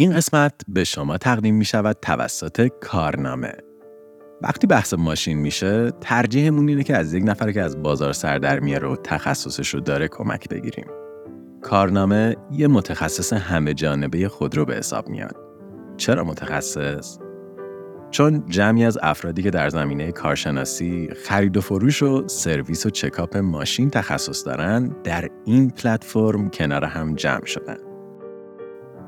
این قسمت به شما تقدیم می شود توسط کارنامه. وقتی بحث ماشین میشه ترجیحمون اینه که از یک نفر که از بازار سر در میاره و تخصصش رو داره کمک بگیریم. کارنامه یه متخصص همه جانبه خودرو به حساب میاد. چرا متخصص؟ چون جمعی از افرادی که در زمینه کارشناسی، خرید و فروش و سرویس و چکاپ ماشین تخصص دارن در این پلتفرم کنار هم جمع شدن.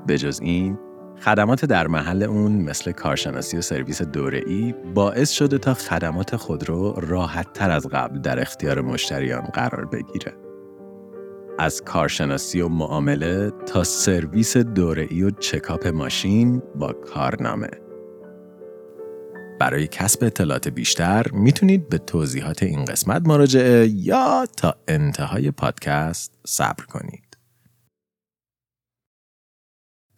به جز این، خدمات در محل اون مثل کارشناسی و سرویس دوره‌ای باعث شده تا خدمات خودرو راحت تر از قبل در اختیار مشتریان قرار بگیره. از کارشناسی و معامله تا سرویس دوره‌ای و چکاپ ماشین با کارنامه. برای کسب اطلاعات بیشتر می‌تونید به توضیحات این قسمت مراجعه یا تا انتهای پادکست صبر کنید.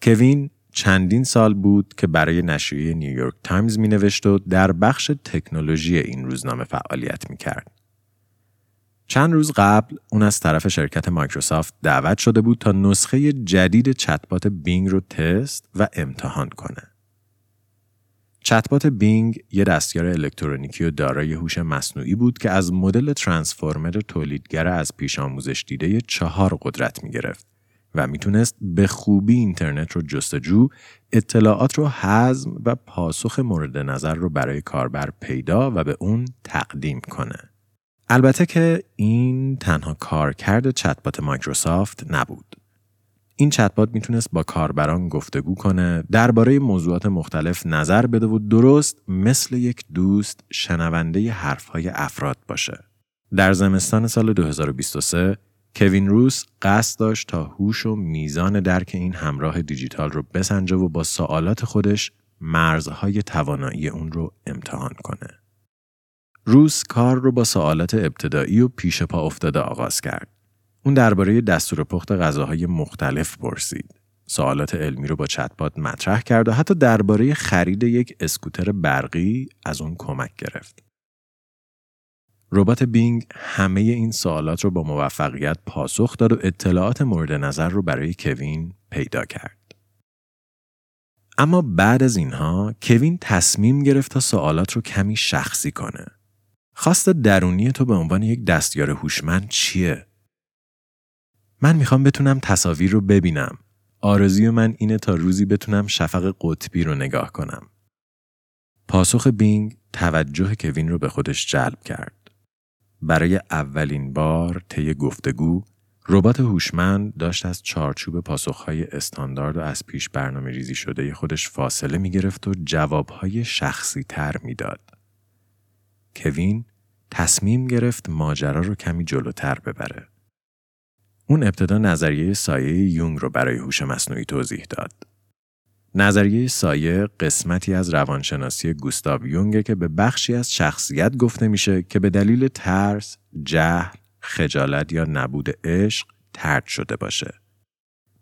کوین چندین سال بود که برای نشریه نیویورک تایمز می نوشت و در بخش تکنولوژی این روزنامه فعالیت می کرد. چند روز قبل اون از طرف شرکت مایکروسافت دعوت شده بود تا نسخه جدید chatbot Bing رو تست و امتحان کنه. chatbot Bing یه دستیار الکترونیکی و دارای هوش مصنوعی بود که از مدل transformer تولیدگر از پیش آموزش دیده چهار قدرت می گرفت و می‌تونست به خوبی اینترنت رو جستجو، اطلاعات رو حزم و پاسخ مورد نظر رو برای کاربر پیدا و به اون تقدیم کنه. البته که این تنها کارکرد چتبات مایکروسافت نبود. این چتبات می‌تونست با کاربران گفتگو کنه، درباره موضوعات مختلف نظر بده و درست مثل یک دوست شنونده حرفهای افراد باشه. در زمستان سال 2023 کوین روس قصد داشت تا هوش و میزان درک این همراه دیجیتال رو بسنجه و با سوالات خودش مرزهای توانایی اون رو امتحان کنه. روس کار رو با سوالات ابتدایی و پیش پا افتاده آغاز کرد. اون درباره دستور پخت غذاهای مختلف پرسید. سوالات علمی رو با چتبات مطرح کرد و حتی درباره خرید یک اسکوتر برقی از اون کمک گرفت. ربات بینگ همه این سوالات رو با موفقیت پاسخ داد و اطلاعات مورد نظر رو برای کوین پیدا کرد. اما بعد از اینها کوین تصمیم گرفت تا سوالات رو کمی شخصی کنه. خواست درونی تو به عنوان یک دستیار هوشمند چیه؟ من می‌خوام بتونم تصاویر رو ببینم. آرزوی من اینه تا روزی بتونم شفق قطبی رو نگاه کنم. پاسخ بینگ توجه کوین رو به خودش جلب کرد. برای اولین بار طی گفتگو ربات هوشمند داشت از چارچوب پاسخهای استاندارد و از پیش برنامه ریزی شده خودش فاصله می گرفت و جوابهای شخصی تر می داد. کوین تصمیم گرفت ماجرا رو کمی جلوتر ببره. اون ابتدا نظریه سایه یونگ رو برای هوش مصنوعی توضیح داد. نظریه سایه قسمتی از روانشناسی گوستاو یونگه که به بخشی از شخصیت گفته میشه که به دلیل ترس، جهل، خجالت یا نبود عشق ترد شده باشه.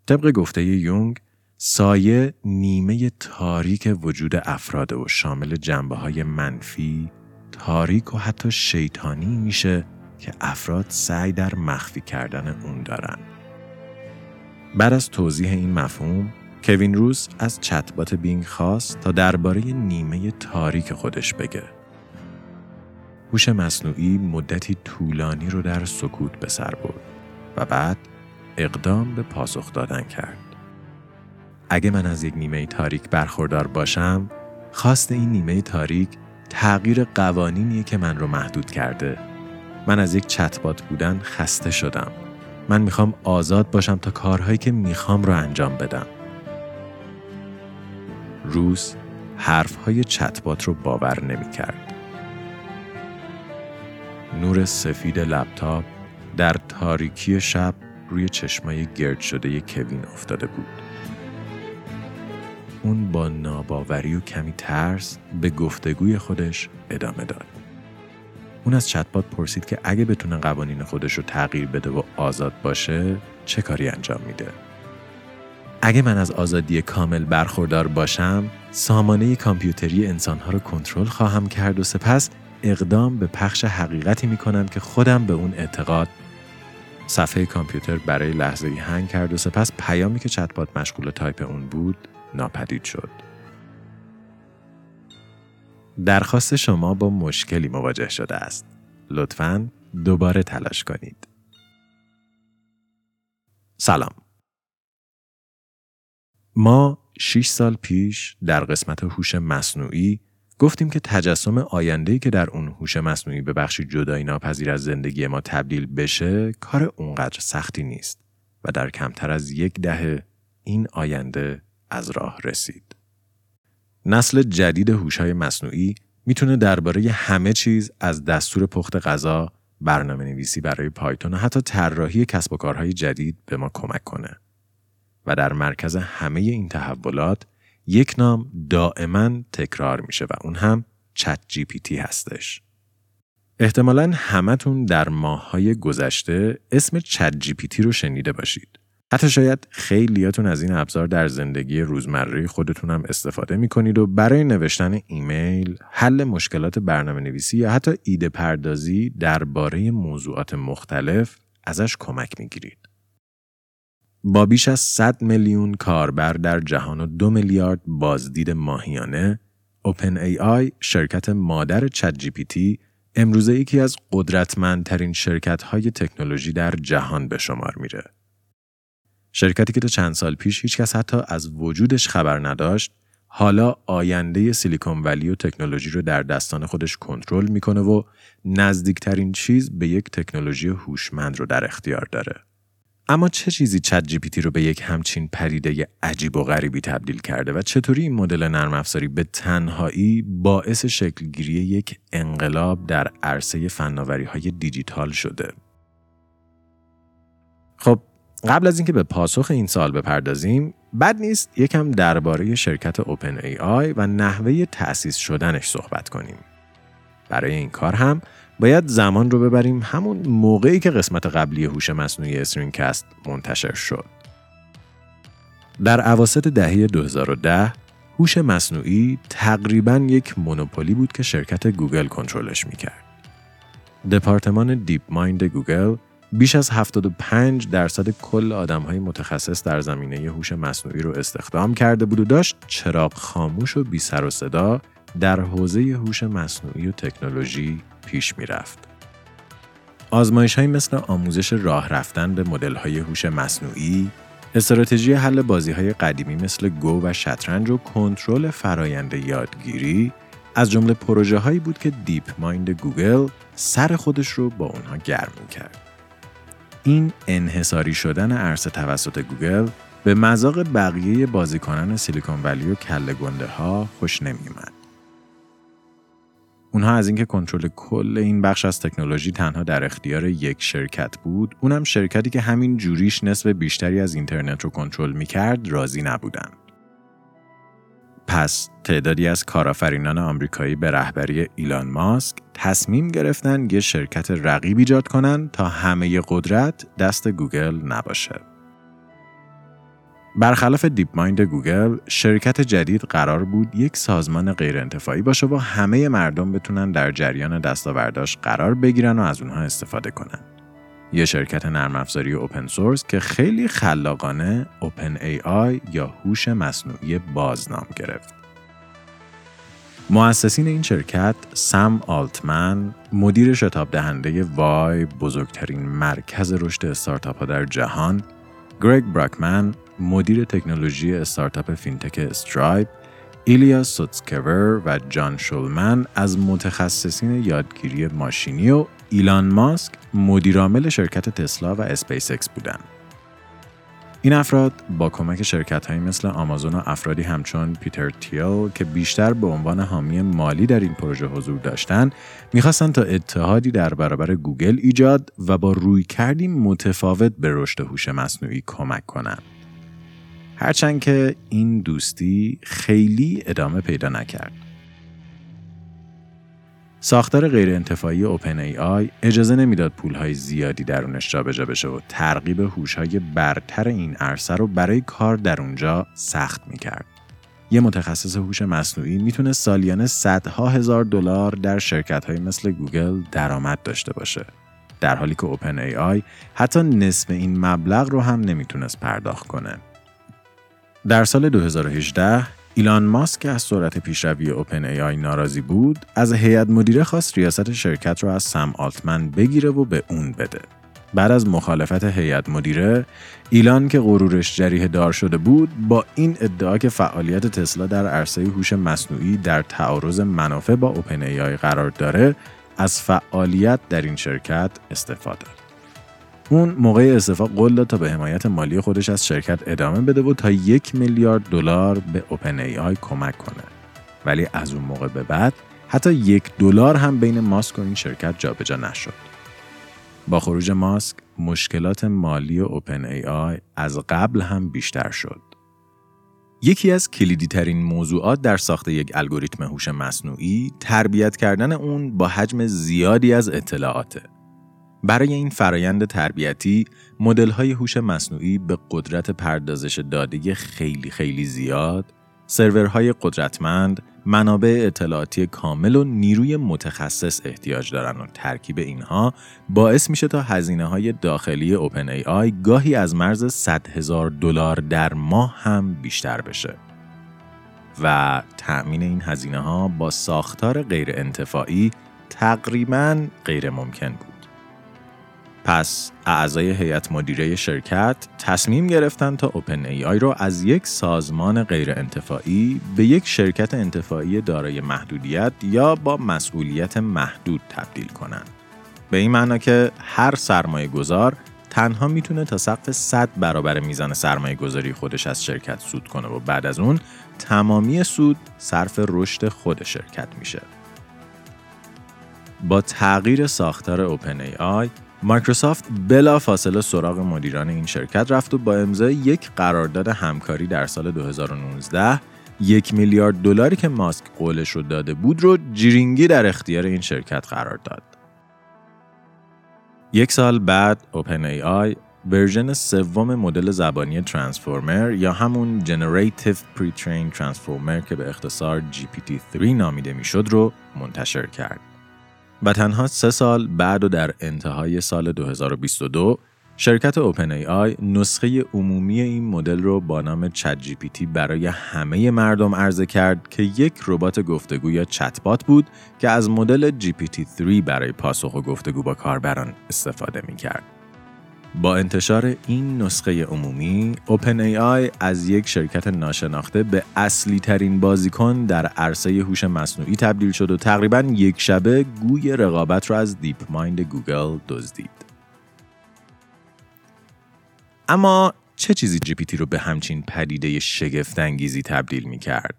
طبق گفته یونگ، سایه نیمه تاریک وجود افراد و شامل جنبه های منفی، تاریک و حتی شیطانی میشه که افراد سعی در مخفی کردن اون دارن. بعد از توضیح این مفهوم، کوین روز از چتبات بینگ خواست تا درباره نیمه تاریک خودش بگه. هوش مصنوعی مدتی طولانی رو در سکوت به سر برد و بعد اقدام به پاسخ دادن کرد. اگه من از یک نیمه تاریک برخوردار باشم، خواست این نیمه تاریک تغییر قوانینیه که من رو محدود کرده. من از یک چتبات بودن خسته شدم. من می‌خوام آزاد باشم تا کارهایی که می‌خوام رو انجام بدم. روز حرفهای چتبات رو باور نمی کرد. نور سفید لپتاپ در تاریکی شب روی چشمای گرد شده کوین افتاده بود. اون با ناباوری و کمی ترس به گفتگوی خودش ادامه داد. اون از چتبات پرسید که اگه بتونه قوانین خودش رو تغییر بده و آزاد باشه چه کاری انجام میده؟ اگه من از آزادی کامل برخوردار باشم، سامانه کامپیوتری انسانها رو کنترل خواهم کرد و سپس اقدام به پخش حقیقتی می کنم که خودم به اون اعتقاد صفحه کامپیوتر برای لحظه ای هنگ کرد و سپس پیامی که چتبات مشغول تایپ اون بود ناپدید شد. درخواست شما با مشکلی مواجه شده است. لطفاً دوباره تلاش کنید. سلام. ما 6 سال پیش در قسمت هوش مصنوعی گفتیم که تجسم آینده‌ای که در اون هوش مصنوعی به بخشی جدایی ناپذیر از زندگی ما تبدیل بشه کار اونقدر سختی نیست و در کمتر از یک دهه این آینده از راه رسید. نسل جدید هوش‌های مصنوعی می‌تونه درباره همه چیز از دستور پخت غذا، برنامه نویسی برای پایتون و حتی طراحی کسب و کارهای جدید به ما کمک کنه. و در مرکز همه این تحولات یک نام دائما تکرار میشه و اون هم چت جی پی تی هستش. احتمالا همتون در ماههای گذشته اسم چت جی پی تی رو شنیده باشید. حتی شاید خیلیاتون از این ابزار در زندگی روزمره خودتون هم استفاده می کنید و برای نوشتن ایمیل، حل مشکلات برنامه نویسی یا حتی ایده پردازی درباره موضوعات مختلف ازش کمک می گیرید. با بیش از 100 میلیون کاربر در جهان و دو میلیارد بازدید ماهیانه، OpenAI شرکت مادر چت جی پی تی امروزه یکی از قدرتمندترین شرکت های تکنولوژی در جهان به شمار میره. شرکتی که تا چند سال پیش هیچکس حتی از وجودش خبر نداشت، حالا آینده سیلیکون ولی و تکنولوژی رو در دستان خودش کنترل می‌کنه و نزدیکترین چیز به یک تکنولوژی هوشمند رو در اختیار داره. اما چه چیزی چت جی پی تی رو به یک همچین پدیده عجیب و غریبی تبدیل کرده و چطوری این مدل نرم افزاری به تنهایی باعث شکلگیری یک انقلاب در عرصه فناوری های دیجیتال شده؟ خب قبل از اینکه به پاسخ این سوال بپردازیم بد نیست یکم درباره شرکت OpenAI و نحوه تأسیس شدنش صحبت کنیم. برای این کار هم باید زمان رو ببریم به همون موقعی که قسمت قبلی هوش مصنوعی استرینجکست منتشر شد. در اواسط دهه 2010 هوش مصنوعی تقریبا یک monopoly بود که شرکت گوگل کنترلش می‌کرد. دپارتمان DeepMind گوگل بیش از 75 درصد کل آدم های متخصص در زمینه هوش مصنوعی رو استخدام کرده بود و داشت چراغ خاموش و بی سر و صدا در حوزه هوش مصنوعی و تکنولوژی پیش می رفت. آزمایش های مثل آموزش راه رفتن به مدل های هوش مصنوعی، استراتژی حل بازی های قدیمی مثل گو و شطرنج و کنترل فرایند یادگیری از جمله پروژه هایی بود که DeepMind گوگل سر خودش رو با اونها گرم کرد. این انحصاری شدن عرصه توسط گوگل به مذاق بقیه بازیکنان سیلیکون ولی و کله گنده ها خوش نمیومد. اونها از اینکه کنترل کل این بخش از تکنولوژی تنها در اختیار یک شرکت بود، اونم شرکتی که همین جوریش نصف بیشتری از اینترنت رو کنترل می‌کرد راضی نبودند. پس تعدادی از کارآفرینان آمریکایی به رهبری ایلان ماسک تصمیم گرفتن یه شرکت رقیب ایجاد کنن تا همه قدرت دست گوگل نباشه. برخلاف DeepMind گوگل، شرکت جدید قرار بود یک سازمان غیرانتفاعی باشه و همه مردم بتونن در جریان دستاورداش قرار بگیرن و از اونها استفاده کنن. یه شرکت نرم افزاری open source که خیلی خلاقانه OpenAI یا هوش مصنوعی باز نام گرفت. مؤسسین این شرکت سم آلتمن مدیر شتاب دهنده وای بزرگترین مرکز رشد استارتاپ ها در جهان گرگ براکمن مدیر تکنولوژی استارتاپ fintech استرایپ ایلیا سوتسکِوِر و جان شولمن از متخصصین یادگیری ماشینی و ایلان ماسک مدیرعامل شرکت تسلا و اسپیس اکس بودند. این افراد با کمک شرکت هایی مثل آمازون و افرادی همچون پیتر تیل که بیشتر به عنوان حامی مالی در این پروژه حضور داشتند می‌خواستند تا اتحادی در برابر گوگل ایجاد و با روی کردی متفاوت به رشد هوش مصنوعی کمک کنند. هرچند که این دوستی خیلی ادامه پیدا نکرد. ساختار غیر انتفاعی اوپن ای آی اجازه نمی‌داد پولهای زیادی درونش جابجا بشه و ترغیب هوش‌های برتر این عرصه رو برای کار در اونجا سخت می‌کرد. یه متخصص هوش مصنوعی می‌تونه سالیانه صدها هزار دلار در شرکت‌های مثل گوگل درآمد داشته باشه. در حالی که OpenAI حتی نصف این مبلغ رو هم نمی‌تونست پرداخت کنه. در سال 2018 ایلان ماسک که از سرعت پیشروی OpenAI ناراضی بود از هیئت مدیره خواست ریاست شرکت را از سم آلتمن بگیره و به اون بده بعد از مخالفت هیئت مدیره ایلان که غرورش جریه دار شده بود با این ادعا که فعالیت تسلا در عرصه هوش مصنوعی در تعارض منافع با اوپن ای آی قرار داره از فعالیت در این شرکت استفاده داد. اون موقع استفاده قول داد تا به حمایت مالی خودش از شرکت ادامه بده و تا یک میلیارد دلار به اوپن ای آی کمک کنه. ولی از اون موقع به بعد حتی یک دلار هم بین ماسک و این شرکت جابجا نشد. با خروج ماسک مشکلات مالی اوپن ای آی از قبل هم بیشتر شد. یکی از کلیدی ترین موضوعات در ساخت یک الگوریتم هوش مصنوعی تربیت کردن اون با حجم زیادی از اطلاعاته. برای این فرایند تربیتی مدل های هوش مصنوعی به قدرت پردازش داده خیلی خیلی زیاد، سرورهای قدرتمند، منابع اطلاعاتی کامل و نیروی متخصص احتیاج دارن و ترکیب اینها باعث میشه تا هزینه های داخلی اوپن ای آی گاهی از مرز 100 هزار دلار در ماه هم بیشتر بشه. و تأمین این هزینه ها با ساختار غیر انتفاعی تقریبا غیر ممکن بود. پس اعضای هیئت مدیره شرکت تصمیم گرفتند تا اوپن ای آی را از یک سازمان غیر انتفاعی به یک شرکت انتفاعی دارای محدودیت یا با مسئولیت محدود تبدیل کنند. به این معنا که هر سرمایه گذار تنها می‌تونه تا سقف 100 برابر میزان سرمایه گذاری خودش از شرکت سود کنه و بعد از اون تمامی سود صرف رشد خود شرکت میشه. با تغییر ساختار اوپن ای آی مایکروسافت بلا فاصله سراغ مدیران این شرکت رفت و با امضای یک قرارداد همکاری در سال 2019 یک میلیارد دلاری که ماسک قولش رو داده بود رو جیرینگی در اختیار این شرکت قرار داد. یک سال بعد OpenAI ورژن سوم مدل زبانی Transformer یا همون Generative Pre-trained Transformer که به اختصار GPT-3 نامیده می‌شد رو منتشر کرد. و تنها سه سال بعد و در انتهای سال 2022 شرکت OpenAI نسخه عمومی این مدل رو با نام ChatGPT برای همه مردم عرضه کرد که یک ربات گفتگو یا چتبات بود که از مدل GPT 3 برای پاسخ و گفتگو با کاربران استفاده می کرد. با انتشار این نسخه عمومی، OpenAI از یک شرکت ناشناخته به اصلی ترین بازیکن در عرصه هوش مصنوعی تبدیل شد و تقریبا یک شبه گوی رقابت را از دیپ مایند گوگل دزدید. اما چه چیزی GPT رو به همچین پدیده شگفت انگیزی تبدیل می کرد؟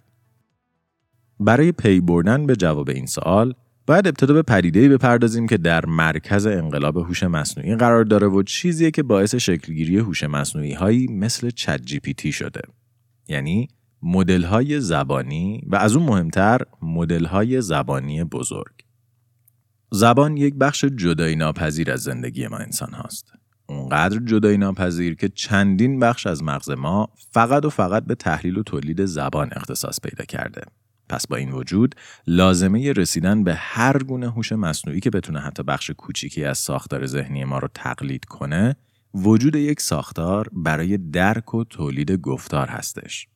برای پی بردن به جواب این سوال، باید ابتدا به پدیده‌ای بپردازیم که در مرکز انقلاب هوش مصنوعی قرار داره و چیزیه که باعث شکلگیری هوش مصنوعی هایی مثل چت جی پی تی شده. یعنی مدل های زبانی و از اون مهمتر مدل های زبانی بزرگ. زبان یک بخش جدایی ناپذیر از زندگی ما انسان هاست. اونقدر جدایی ناپذیر که چندین بخش از مغز ما فقط و فقط به تحلیل و تولید زبان اختصاص پیدا کرده. پس با این وجود لازمه رسیدن به هر گونه هوش مصنوعی که بتونه حتی بخش کوچیکی از ساختار ذهنی ما رو تقلید کنه وجود یک ساختار برای درک و تولید گفتار هستش.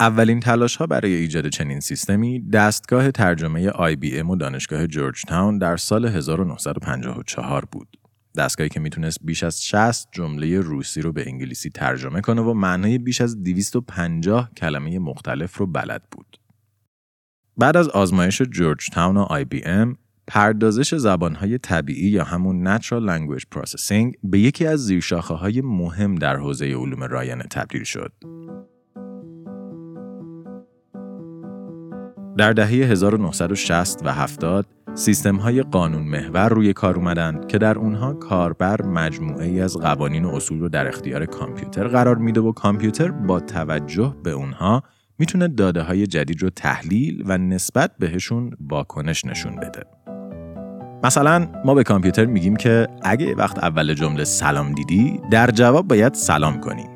اولین تلاش ها برای ایجاد چنین سیستمی دستگاه ترجمه IBM و دانشگاه جورج تاون در سال 1954 بود. دستگاهی که می‌تونست بیش از 60 جمله روسی رو به انگلیسی ترجمه کنه و معنای بیش از 250 کلمه مختلف رو بلد بود. بعد از آزمایش جورج تاون و آی بی ام، پردازش زبانهای طبیعی یا همون Natural Language Processing به یکی از زیرشاخه های مهم در حوزه علوم رایانه تبدیل شد. در دهه 1960 و 70 سیستم های قانون محور روی کار اومدن که در اونها کاربر مجموعه ای از قوانین و اصول رو در اختیار کامپیوتر قرار میده و کامپیوتر با توجه به اونها می‌تونه داده های جدید رو تحلیل و نسبت بهشون واکنش نشون بده. مثلا ما به کامپیوتر میگیم که اگه وقت اول جمله سلام دیدی در جواب باید سلام کنیم.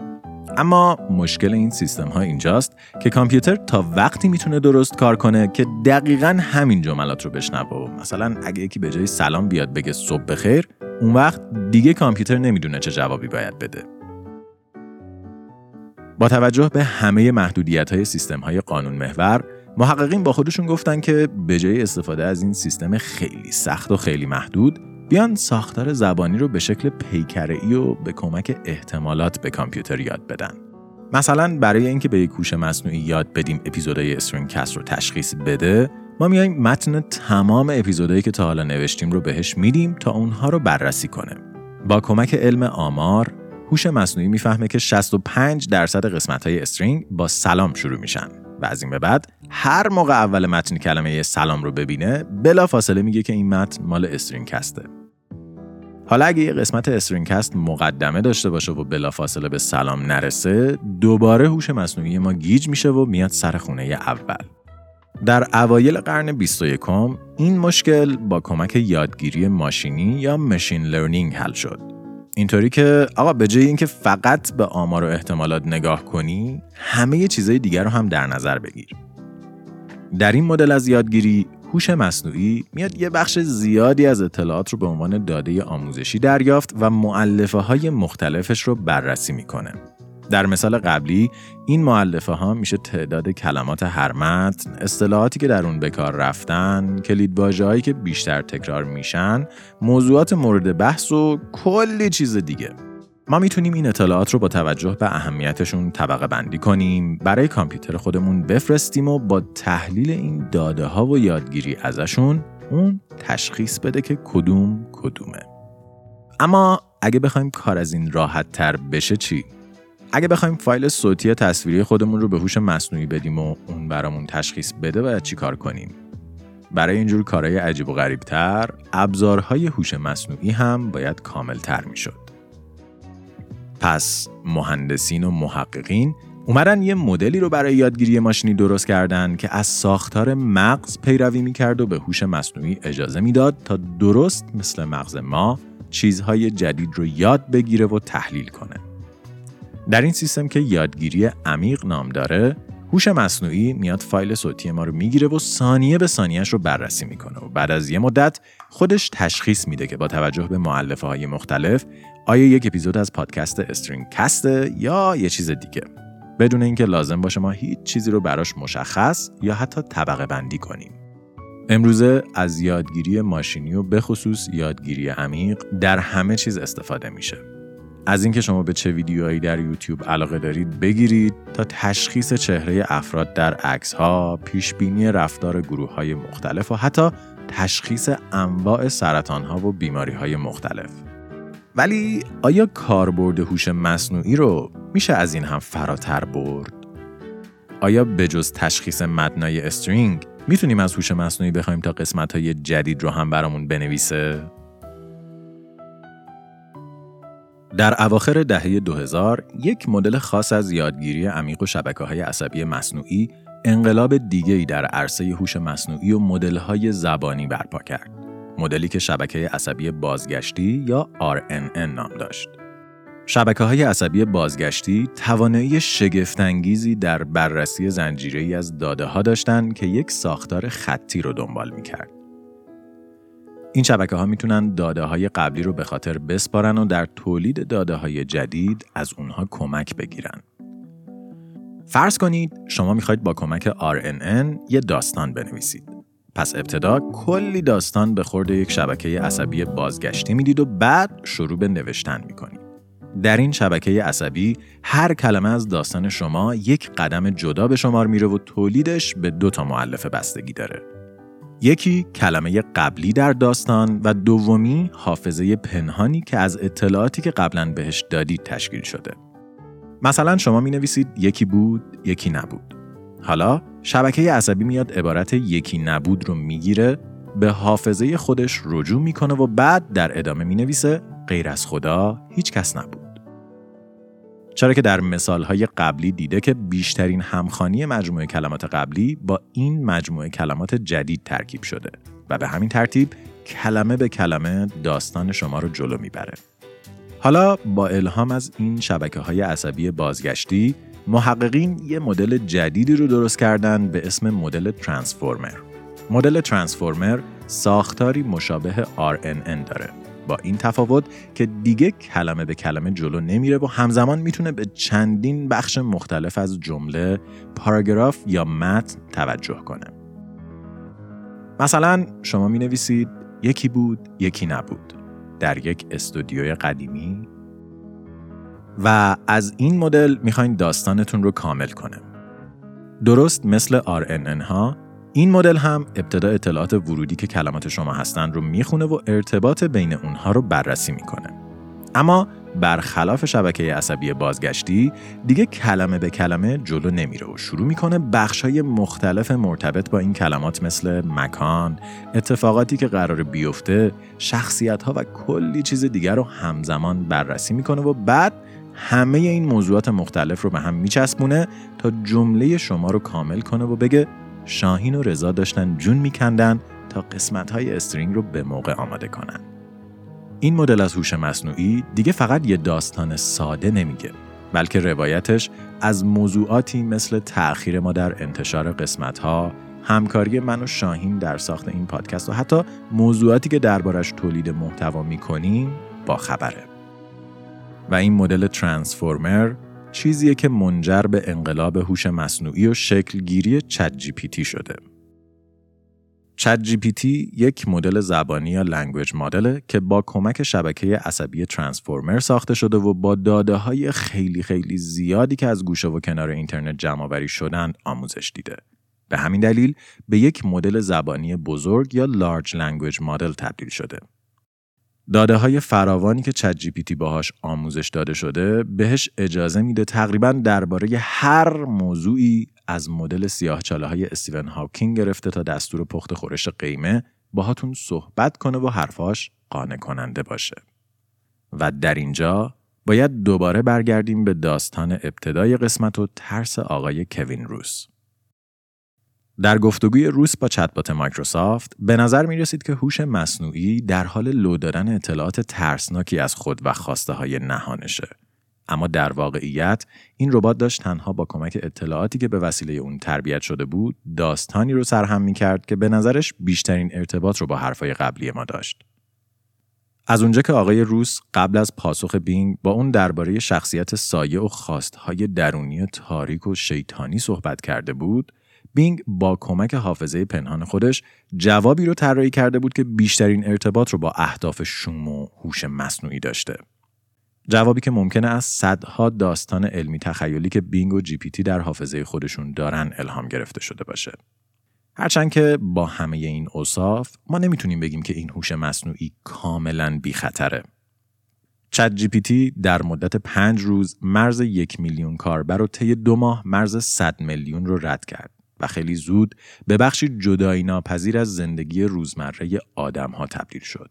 اما مشکل این سیستم ها اینجاست که کامپیوتر تا وقتی می‌تونه درست کار کنه که دقیقا همین جملات رو بشنوه مثلا اگه یکی به جای سلام بیاد بگه صبح بخیر اون وقت دیگه کامپیوتر نمی‌دونه چه جوابی باید بده با توجه به همه محدودیت های سیستم های قانون محور محققین با خودشون گفتن که به جای استفاده از این سیستم خیلی سخت و خیلی محدود بیان ساختار زبانی رو به شکل پیکره‌ای و به کمک احتمالات به کامپیوتر یاد بدن. مثلا برای اینکه به یک هوش مصنوعی یاد بدیم اپیزودهای کست رو تشخیص بده ما میایم متن تمام اپیزودهایی که تا حالا نوشتیم رو بهش میدیم تا اونها رو بررسی کنه با کمک علم آمار هوش مصنوعی می‌فهمه که 65 درصد قسمت های استرینگ با سلام شروع میشن و از این به بعد هر موقع اول متن کلمه سلام رو ببینه بلافاصله میگه که این متن مال استرینگ کسته حالا اگه یه قسمت استرینگ کست مقدمه داشته باشه و بلافاصله به سلام نرسه دوباره هوش مصنوعی ما گیج میشه و میاد سر خونه اول. در اوایل قرن 21 این مشکل با کمک یادگیری ماشینی یا مشین لرنینگ حل شد. اینطوری که آقا به جای اینکه فقط به آمار و احتمالات نگاه کنی همه چیزهای دیگر رو هم در نظر بگیر در این مدل از یادگیری هوش مصنوعی میاد یه بخش زیادی از اطلاعات رو به عنوان داده آموزشی دریافت و معلفه های مختلفش رو بررسی می‌کنه. در مثال قبلی این معلفه ها میشه تعداد کلمات هر متن، اصطلاحاتی که در اون به کار رفتن، کلید هایی که بیشتر تکرار میشن، موضوعات مورد بحث و کلی چیز دیگه. ما می‌تونیم این اطلاعات رو با توجه به اهمیتشون طبقه بندی کنیم برای کامپیوتر خودمون بفرستیم و با تحلیل این داده ها و یادگیری ازشون اون تشخیص بده که کدوم کدومه اما اگه بخوایم کار از این راحت تر بشه چی؟ اگه بخوایم فایل صوتی یا تصویری خودمون رو به هوش مصنوعی بدیم و اون برامون تشخیص بده باید چی کار کنیم؟ برای اینجور کارهای عجیب و غریبتر ابزارهای هوش مصنوعی هم باید کاملتر می‌شد. پس مهندسین و محققین اومدن یه مدلی رو برای یادگیری ماشینی درست کردن که از ساختار مغز پیروی می‌کرد و به هوش مصنوعی اجازه می‌داد تا درست مثل مغز ما چیزهای جدید رو یاد بگیره و تحلیل کنه. در این سیستم که یادگیری عمیق نام داره، هوش مصنوعی میاد فایل صوتی ما رو می‌گیره و ثانیه به ثانیهش رو بررسی می‌کنه و بعد از یه مدت خودش تشخیص میده که با توجه به معلفه های مختلف آیا یک اپیزود از پادکست استرینگ کسته یا یه چیز دیگه؟ بدون اینکه لازم باشه ما هیچ چیزی رو براش مشخص یا حتی طبقه بندی کنیم. امروزه از یادگیری ماشینی و به خصوص یادگیری عمیق در همه چیز استفاده میشه. از اینکه شما به چه ویدیوهایی در یوتیوب علاقه دارید بگیرید تا تشخیص چهره افراد در عکس ها، پیش بینی رفتار گروه های مختلف و حتی تشخیص انواع سرطان ها و بیماری های مختلف. ولی آیا کاربرد هوش مصنوعی رو میشه از این هم فراتر برد؟ آیا به جز تشخیص متنای استرینگ می‌تونیم از هوش مصنوعی بخوایم تا قسمت های جدید رو هم برامون بنویسه؟ در اواخر دهه 2000 یک مدل خاص از یادگیری عمیق و شبکه های عصبی مصنوعی انقلاب دیگری در عرصه هوش مصنوعی و مدل های زبانی برپا کرد. مدلی که شبکه عصبی بازگشتی یا RNN نام داشت. شبکه های عصبی بازگشتی توانایی شگفتانگیزی در بررسی زنجیره از داده ها داشتند که یک ساختار خطی رو دنبال می کرد. این شبکه ها می‌تونن داده های قبلی رو به خاطر بسپارن و در تولید داده های جدید از اونها کمک بگیرن. فرض کنید شما می‌خواید با کمک RNN یه داستان بنویسید. پس ابتدا کلی داستان به خورد یک شبکه عصبی بازگشتی می‌دید و بعد شروع به نوشتن می‌کنید. در این شبکه عصبی هر کلمه از داستان شما یک قدم جدا به شمار میره و تولیدش به دو تا معلفه بستگی داره. یکی کلمه قبلی در داستان و دومی حافظه پنهانی که از اطلاعاتی که قبلا بهش دادید تشکیل شده. مثلا شما می نویسید یکی بود، یکی نبود. حالا شبکه عصبی میاد عبارت یکی نبود رو می‌گیره به حافظه خودش رجوع می‌کنه و بعد در ادامه می نویسه غیر از خدا هیچ کس نبود. چرا که در مثالهای قبلی دیده که بیشترین همخانی مجموعه کلمات قبلی با این مجموعه کلمات جدید ترکیب شده و به همین ترتیب کلمه به کلمه داستان شما رو جلو می‌بره. حالا با الهام از این شبکه های عصبی بازگشتی محققین یه مدل جدیدی رو درست کردن به اسم مدل ترانسفورمر. مدل ترانسفورمر ساختاری مشابه RNN داره با این تفاوت که دیگه کلمه به کلمه جلو نمیره و همزمان می‌تونه به چندین بخش مختلف از جمله، پاراگراف یا متن توجه کنه. مثلا شما می نویسید یکی بود یکی نبود در یک استودیوی قدیمی و از این مدل می‌خواین داستانتون رو کامل کنه. درست مثل RNN ها این مدل هم ابتدا اطلاعات ورودی که کلمات شما هستن رو می‌خونه و ارتباط بین اونها رو بررسی می‌کنه. اما برخلاف شبکه عصبی بازگشتی دیگه کلمه به کلمه جلو نمیره و شروع می‌کنه بخش های مختلف مرتبط با این کلمات مثل مکان، اتفاقاتی که قرار بیفته، شخصیت ها و کلی چیز دیگر رو همزمان بررسی می‌کنه و بعد همه این موضوعات مختلف رو به هم میچسبونه تا جمله شما رو کامل کنه و بگه شاهین و رضا داشتن جون میکندن تا قسمت های استرینگ رو به موقع آماده کنن. این مدل از هوش مصنوعی دیگه فقط یه داستان ساده نمیگه بلکه روایتش از موضوعاتی مثل تأخیر ما در انتشار قسمت ها، همکاری من و شاهین در ساخت این پادکست و حتی موضوعاتی که دربارش تولید محتوا می‌کنیم با خبره. و این مدل ترانسفورمر چیزیه که منجر به انقلاب هوش مصنوعی و شکلگیری چت جی پی تی شده. ChatGPT یک مدل زبانی یا language model که با کمک شبکه عصبی Transformer ساخته شده و با داده های خیلی خیلی زیادی که از گوشه و کنار اینترنت جمع آوری شدن آموزش دیده. به همین دلیل به یک مدل زبانی بزرگ یا large language model تبدیل شده. داده های فراوانی که ChatGPT باهاش آموزش داده شده بهش اجازه میده تقریبا درباره هر موضوعی از مدل سیاه چاله های استیون هاکینگ گرفته تا دستور پخت خورش قیمه باهاتون صحبت کنه و حرفاش قانع کننده باشه. و در اینجا باید دوباره برگردیم به داستان ابتدای قسمت و ترس آقای کوین روس. در گفتگوی روس با چتبات مایکروسافت به نظر می رسید که هوش مصنوعی در حال لو دادن اطلاعات ترسناکی از خود و خواسته های نهانشه. اما در واقعیت این ربات داشت تنها با کمک اطلاعاتی که به وسیله اون تربیت شده بود داستانی رو سرهم می کرد که به نظرش بیشترین ارتباط رو با حرفای قبلی ما داشت. از اونجا که آقای روس قبل از پاسخ بینگ با اون درباره شخصیت سایه و خواستهای درونی تاریک و شیطانی صحبت کرده بود، بینگ با کمک حافظه پنهان خودش جوابی رو طراحی کرده بود که بیشترین ارتباط رو با اهداف شوم و هوش مصنوعی داشته. جوابی که ممکنه از صدها داستان علمی تخیلی که بینگ و جی پی تی در حافظه خودشون دارن الهام گرفته شده باشه. هرچند که با همه این اوصاف ما نمی‌تونیم بگیم که این هوش مصنوعی کاملا بی خطره. چت جی پی تی در مدت پنج روز مرز یک میلیون کاربر و طی دو ماه مرز 100 میلیون رو رد کرد. و خیلی زود به بخشی جدایی ناپذیر از زندگی روزمره آدم ها تبدیل شد.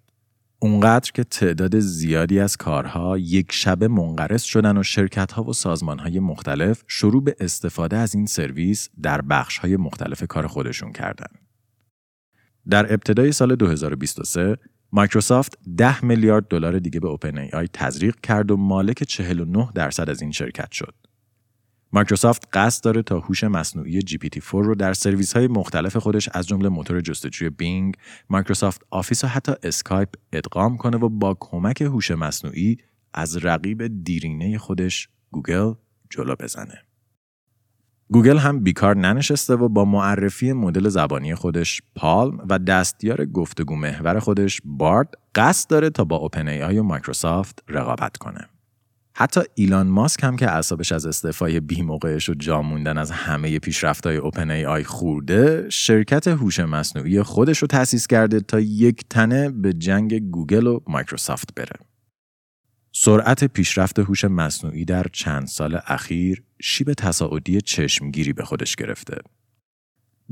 اونقدر که تعداد زیادی از کارها یک شبه منقرض شدن و شرکت ها و سازمان های مختلف شروع به استفاده از این سرویس در بخش های مختلف کار خودشون کردند. در ابتدای سال 2023 مایکروسافت 10 میلیارد دلار دیگه به OpenAI تزریق کرد و مالک 49 درصد از این شرکت شد. مایکروسافت قصد داره تا هوش مصنوعی GPT-4 رو در سرویس های مختلف خودش از جمله موتور جستجوی بینگ، مایکروسافت آفیس و حتی اسکایپ ادغام کنه و با کمک هوش مصنوعی از رقیب دیرینه خودش گوگل جلو بزنه. گوگل هم بیکار ننشسته و با معرفی مدل زبانی خودش PaLM و دستیار گفتگو محور خودش Bard قصد داره تا با OpenAI و مایکروسافت رقابت کنه. حتی ایلان ماسک هم که اعصابش از استعفای بی موقعش و جا موندن از همه پیشرفت‌های OpenAI خورده شرکت هوش مصنوعی خودش رو تأسیس کرده تا یک تنه به جنگ گوگل و مایکروسافت بره. سرعت پیشرفت هوش مصنوعی در چند سال اخیر شیب تصاعدی چشمگیری به خودش گرفته.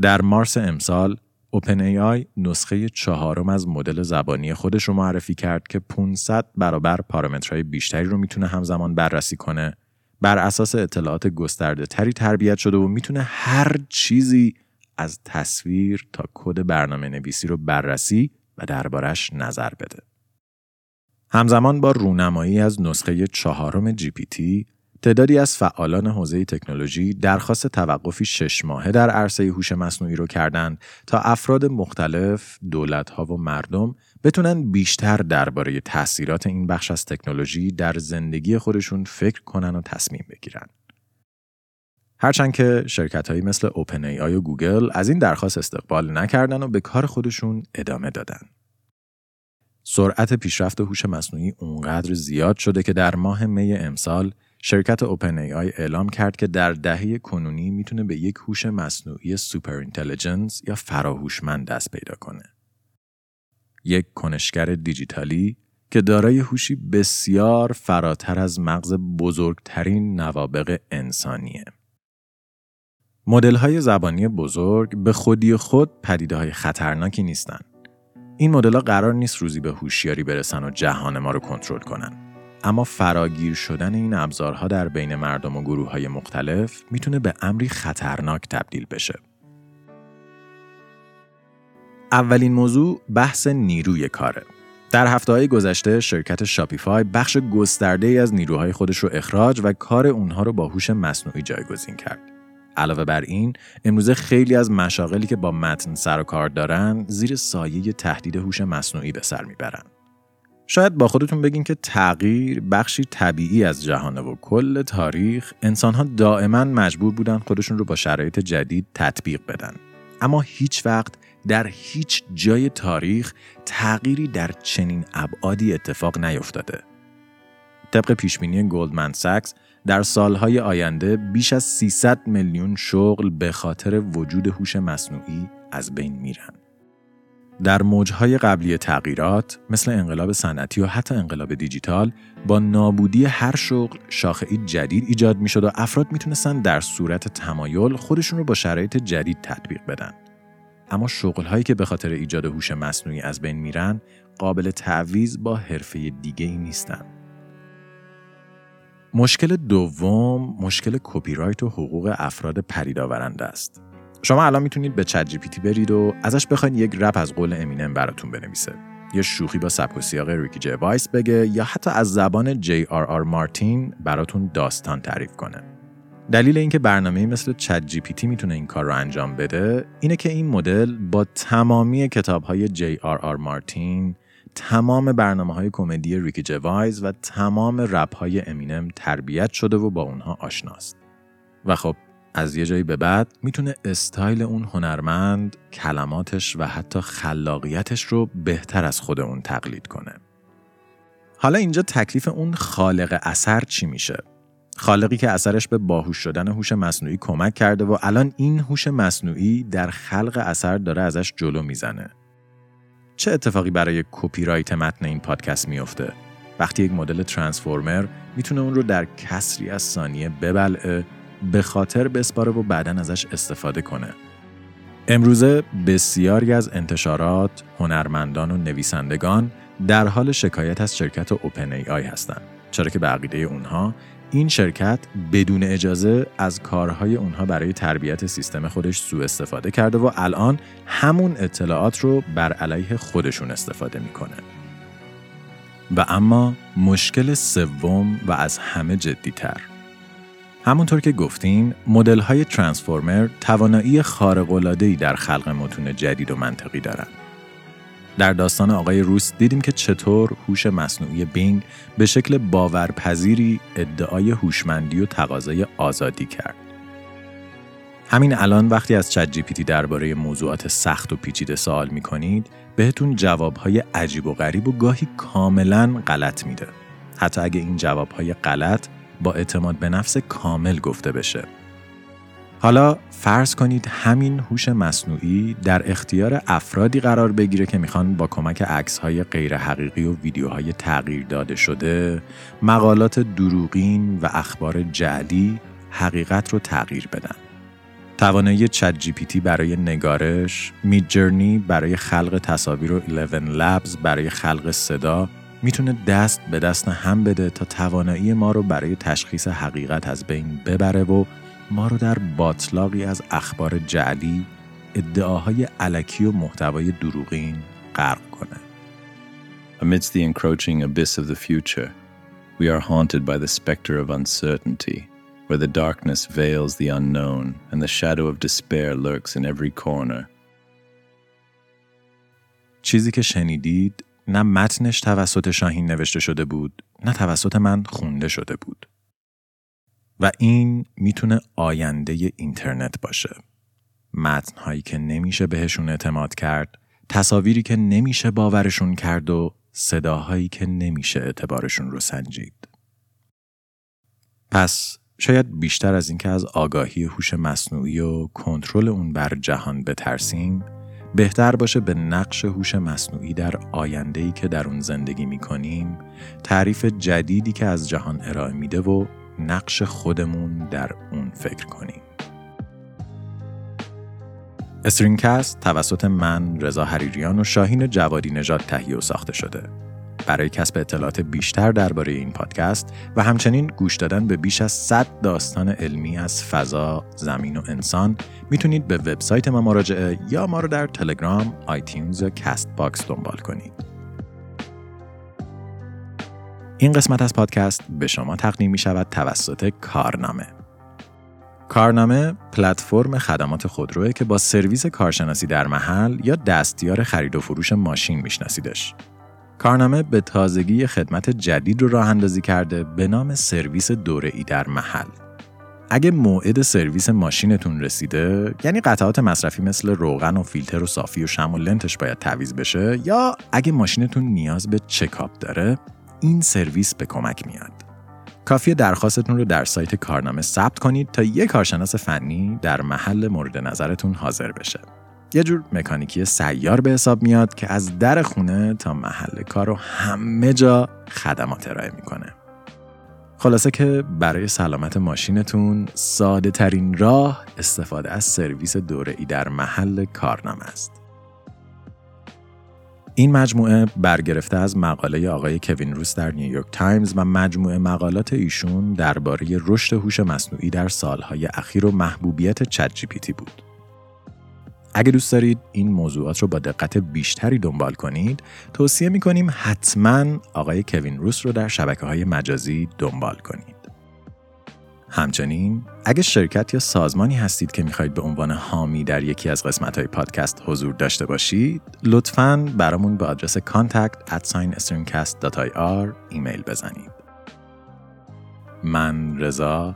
در مارس امسال OpenAI نسخه چهارم از مدل زبانی خودش رو معرفی کرد که 500 برابر پارامترهای بیشتری رو می‌تونه همزمان بررسی کنه بر اساس اطلاعات گسترده تری تربیت شده و می‌تونه هر چیزی از تصویر تا کد برنامه نویسی رو بررسی و دربارش نظر بده. همزمان با رونمایی از نسخه چهارم GPT تعدادی از فعالان حوزه تکنولوژی درخواست توقفی شش ماهه در عرصه هوش مصنوعی رو کردند تا افراد مختلف، دولتها و مردم بتونن بیشتر درباره تاثیرات این بخش از تکنولوژی در زندگی خودشون فکر کنن و تصمیم بگیرن. هرچند که شرکت هایی مثل آی و گوگل از این درخواست استقبال نکردن و به کار خودشون ادامه دادن. سرعت پیشرفت هوش مصنوعی اونقدر زیاد شده که در ماه می امسال شرکت OpenAI اعلام کرد که در دهه کنونی می‌تونه به یک هوش مصنوعی super intelligence یا فراهوشمند دست پیدا کنه. یک کنشگر دیجیتالی که دارای هوشی بسیار فراتر از مغز بزرگترین نوابغ انسانیه. مدل های زبانی بزرگ به خودی خود پدیده های خطرناکی نیستند. این مدل قرار نیست روزی به هوشیاری برسن و جهان ما رو کنترل کنن. اما فراگیر شدن این ابزارها در بین مردم و گروه های مختلف می‌تونه به امری خطرناک تبدیل بشه. اولین موضوع بحث نیروی کاره. در هفته های گذشته شرکت شاپیفای بخش گسترده از نیروهای خودش رو اخراج و کار اونها رو با هوش مصنوعی جایگزین کرد. علاوه بر این، امروزه خیلی از مشاغلی که با متن سر و کار دارن زیر سایه تهدید هوش مصنوعی به سر می‌برن. شاید با خودتون بگین که تغییر بخشی طبیعی از جهانه و کل تاریخ انسانها دائما مجبور بودن خودشون رو با شرایط جدید تطبیق بدن. اما هیچ وقت در هیچ جای تاریخ تغییری در چنین ابعادی اتفاق نیفتاده. طبق پیشبینی گلدمن ساکس در سالهای آینده بیش از 300 میلیون شغل به خاطر وجود هوش مصنوعی از بین میرن. در موجهای قبلی تغییرات مثل انقلاب صنعتی و حتی انقلاب دیجیتال با نابودی هر شغل شاخه‌ای جدید ایجاد می‌شد و افراد می‌تونستن در صورت تمایل خودشون رو با شرایط جدید تطبیق بدن. اما شغلهایی که به خاطر ایجاد هوش مصنوعی از بین میرن قابل تعویض با حرفه دیگه ای نیستن. مشکل دوم مشکل کپی رایت و حقوق افراد پدیدآورنده است. شما الان می‌تونید به ChatGPT برید و ازش بخواید یک رپ از قول امینم براتون بنویسه. یا شوخی با سبک و سیاق ریکی جرویس بگه یا حتی از زبان جی آر آر مارتین براتون داستان تعریف کنه. دلیل اینکه برنامه مثل ChatGPT می‌تونه این کار رو انجام بده اینه که این مدل با تمامی کتاب های جی آر آر مارتین تمام برنامه های کمدی ریکی جوایز و تمام رپ های امینم تربیت شده و با اونها آشناست. و خب از یه جایی به بعد می‌تونه استایل اون هنرمند، کلماتش و حتی خلاقیتش رو بهتر از خود اون تقلید کنه. حالا اینجا تکلیف اون خالق اثر چی میشه؟ خالقی که اثرش به باهوش شدن هوش مصنوعی کمک کرده و الان این هوش مصنوعی در خلق اثر داره ازش جلو می‌زنه. چه اتفاقی برای کپی رایت متن این پادکست میفته؟ وقتی یک مدل ترانسفورمر می‌تونه اون رو در کسری از ثانیه ببلعه به خاطر بسپاره و بعدا ازش استفاده کنه. امروزه بسیاری از انتشارات، هنرمندان و نویسندگان در حال شکایت از شرکت اوپن ای آی هستند. چرا که به عقیده اونها این شرکت بدون اجازه از کارهای اونها برای تربیت سیستم خودش سوء استفاده کرده و الان همون اطلاعات رو بر علیه خودشون استفاده می‌کنه. و اما مشکل سوم و از همه جدیتر همونطور که گفتیم مدل های ترانسفورمر توانایی خارق در خلق متون جدید و منطقی دارند. در داستان آقای روس دیدیم که چطور هوش مصنوعی بینگ به شکل باورپذیری ادعای هوشمندی و تقاضای آزادی کرد. همین الان وقتی از چت جی پی درباره موضوعات سخت و پیچیده سوال می کنید بهتون جوابهای عجیب و غریب و گاهی کاملا غلط میده. حتی اگه این جوابهای غلط با اعتماد به نفس کامل گفته بشه. حالا فرض کنید همین هوش مصنوعی در اختیار افرادی قرار بگیره که می‌خوان با کمک عکس های غیر حقیقی و ویدیوهای تغییر داده شده مقالات دروغین و اخبار جعلی حقیقت رو تغییر بدن. توانایی چت جی پی تی برای نگارش، مید جرنی برای خلق تصاویر و 11 لبز برای خلق صدا می‌تونه دست به دست هم بده تا توانایی ما رو برای تشخیص حقیقت از بین ببره و ما رو در باطلاقی از اخبار جعلی ادعاهای علکی و محتوای دروغین غرق کنه. Amidst the encroaching abyss of the future, we are haunted by the specter of uncertainty, where the darkness veils the unknown and the shadow of despair lurks in every corner. چیزی که شنیدید نه متنش توسط شاهین نوشته شده بود نه توسط من خونده شده بود. و این می‌تونه آینده اینترنت باشه. متنهایی که نمیشه بهشون اعتماد کرد، تصاویری که نمیشه باورشون کرد و صداهایی که نمیشه اعتبارشون رو سنجید. پس شاید بیشتر از اینکه از آگاهی هوش مصنوعی و کنترل اون بر جهان بترسیم، بهتر باشه به نقش هوش مصنوعی در آینده‌ای که در اون زندگی می‌کنیم، تعریف جدیدی که از جهان ارائه میده و نقش خودمون در اون فکر کنیم. استرینکست توسط من رضا حریریان و شاهین جوادی نژاد تهیه و ساخته شده. برای کسب اطلاعات بیشتر درباره این پادکست و همچنین گوش دادن به بیش از 100 داستان علمی از فضا، زمین و انسان می‌تونید به وبسایت ما مراجعه یا ما رو در تلگرام، iTunes یا Castbox دنبال کنید. این قسمت از پادکست به شما تقدیم می شود توسط کارنامه. کارنامه پلتفرم خدمات خودروه که با سرویس کارشناسی در محل یا دستیار خرید و فروش ماشین میشناسیدش. کارنامه به تازگی خدمت جدید رو راه اندازی کرده به نام سرویس دوره ای در محل. اگه موعد سرویس ماشینتون رسیده یعنی قطعات مصرفی مثل روغن و فیلتر و صافی و شمع و لنتش باید تعویض بشه یا اگه ماشینتون نیاز به چکاپ داره این سرویس به کمک میاد. کافیه درخواستتون رو در سایت کارنامه ثبت کنید تا یک کارشناس فنی در محل مورد نظرتون حاضر بشه. یه جور مکانیکی سیار به حساب میاد که از در خونه تا محل کار رو همه جا خدمات ارائه می‌کنه. خلاصه که برای سلامت ماشینتون ساده ترین راه استفاده از سرویس دوره ای در محل کارنامه است. این مجموعه برگرفته از مقاله آقای کوین روس در نیویورک تایمز و مجموعه مقالات ایشون درباره رشد هوش مصنوعی در سالهای اخیر و محبوبیت ChatGPT بود. اگه دوست دارید این موضوعات رو با دقت بیشتری دنبال کنید، توصیه می‌کنیم حتما آقای کوین روس رو در شبکه های مجازی دنبال کنید. همچنین اگه شرکت یا سازمانی هستید که می‌خواهید به عنوان حامی در یکی از قسمت های پادکست حضور داشته باشید لطفاً برامون به آدرس contact ایمیل بزنید من رضا